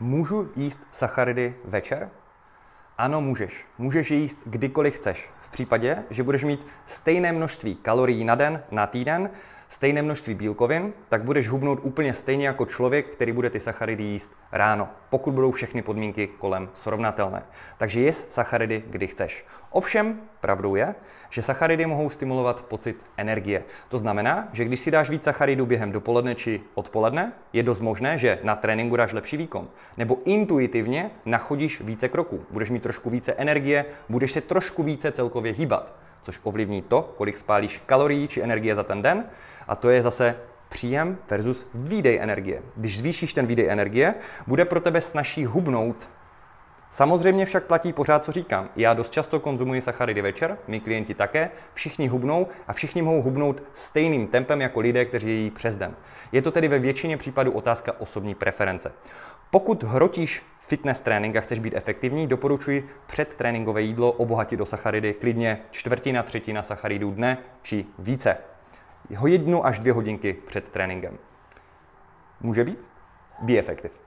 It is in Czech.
Můžu jíst sacharidy večer? Ano, můžeš. Můžeš jíst kdykoliv chceš. V případě, že budeš mít stejné množství kalorií na den, na týden, stejné množství bílkovin, tak budeš hubnout úplně stejně jako člověk, který bude ty sacharidy jíst ráno, pokud budou všechny podmínky kolem srovnatelné. Takže jes sacharidy, kdy chceš. Ovšem, pravdou je, že sacharidy mohou stimulovat pocit energie. To znamená, že když si dáš víc sacharidů během dopoledne či odpoledne, je dost možné, že na tréninku dáš lepší výkon. Nebo intuitivně nachodíš více kroků. Budeš mít trošku více energie, budeš se trošku více celkově hýbat což ovlivní to, kolik spálíš kalorií či energie za ten den. A to je zase příjem versus výdej energie. Když zvýšíš ten výdej energie, bude pro tebe snažší hubnout. Samozřejmě však platí pořád, co říkám. Já dost často konzumuji sacharidy večer, my klienti také, všichni hubnou a všichni mohou hubnout stejným tempem jako lidé, kteří její přes den. Je to tedy ve většině případů otázka osobní preference. Pokud hrotíš fitness trénink a chceš být efektivní, doporučuji předtréninkové jídlo obohatit do sacharidy klidně čtvrtina, třetina sacharidů dne či více. Jednu až dvě hodinky před tréninkem. Může být? Be effective.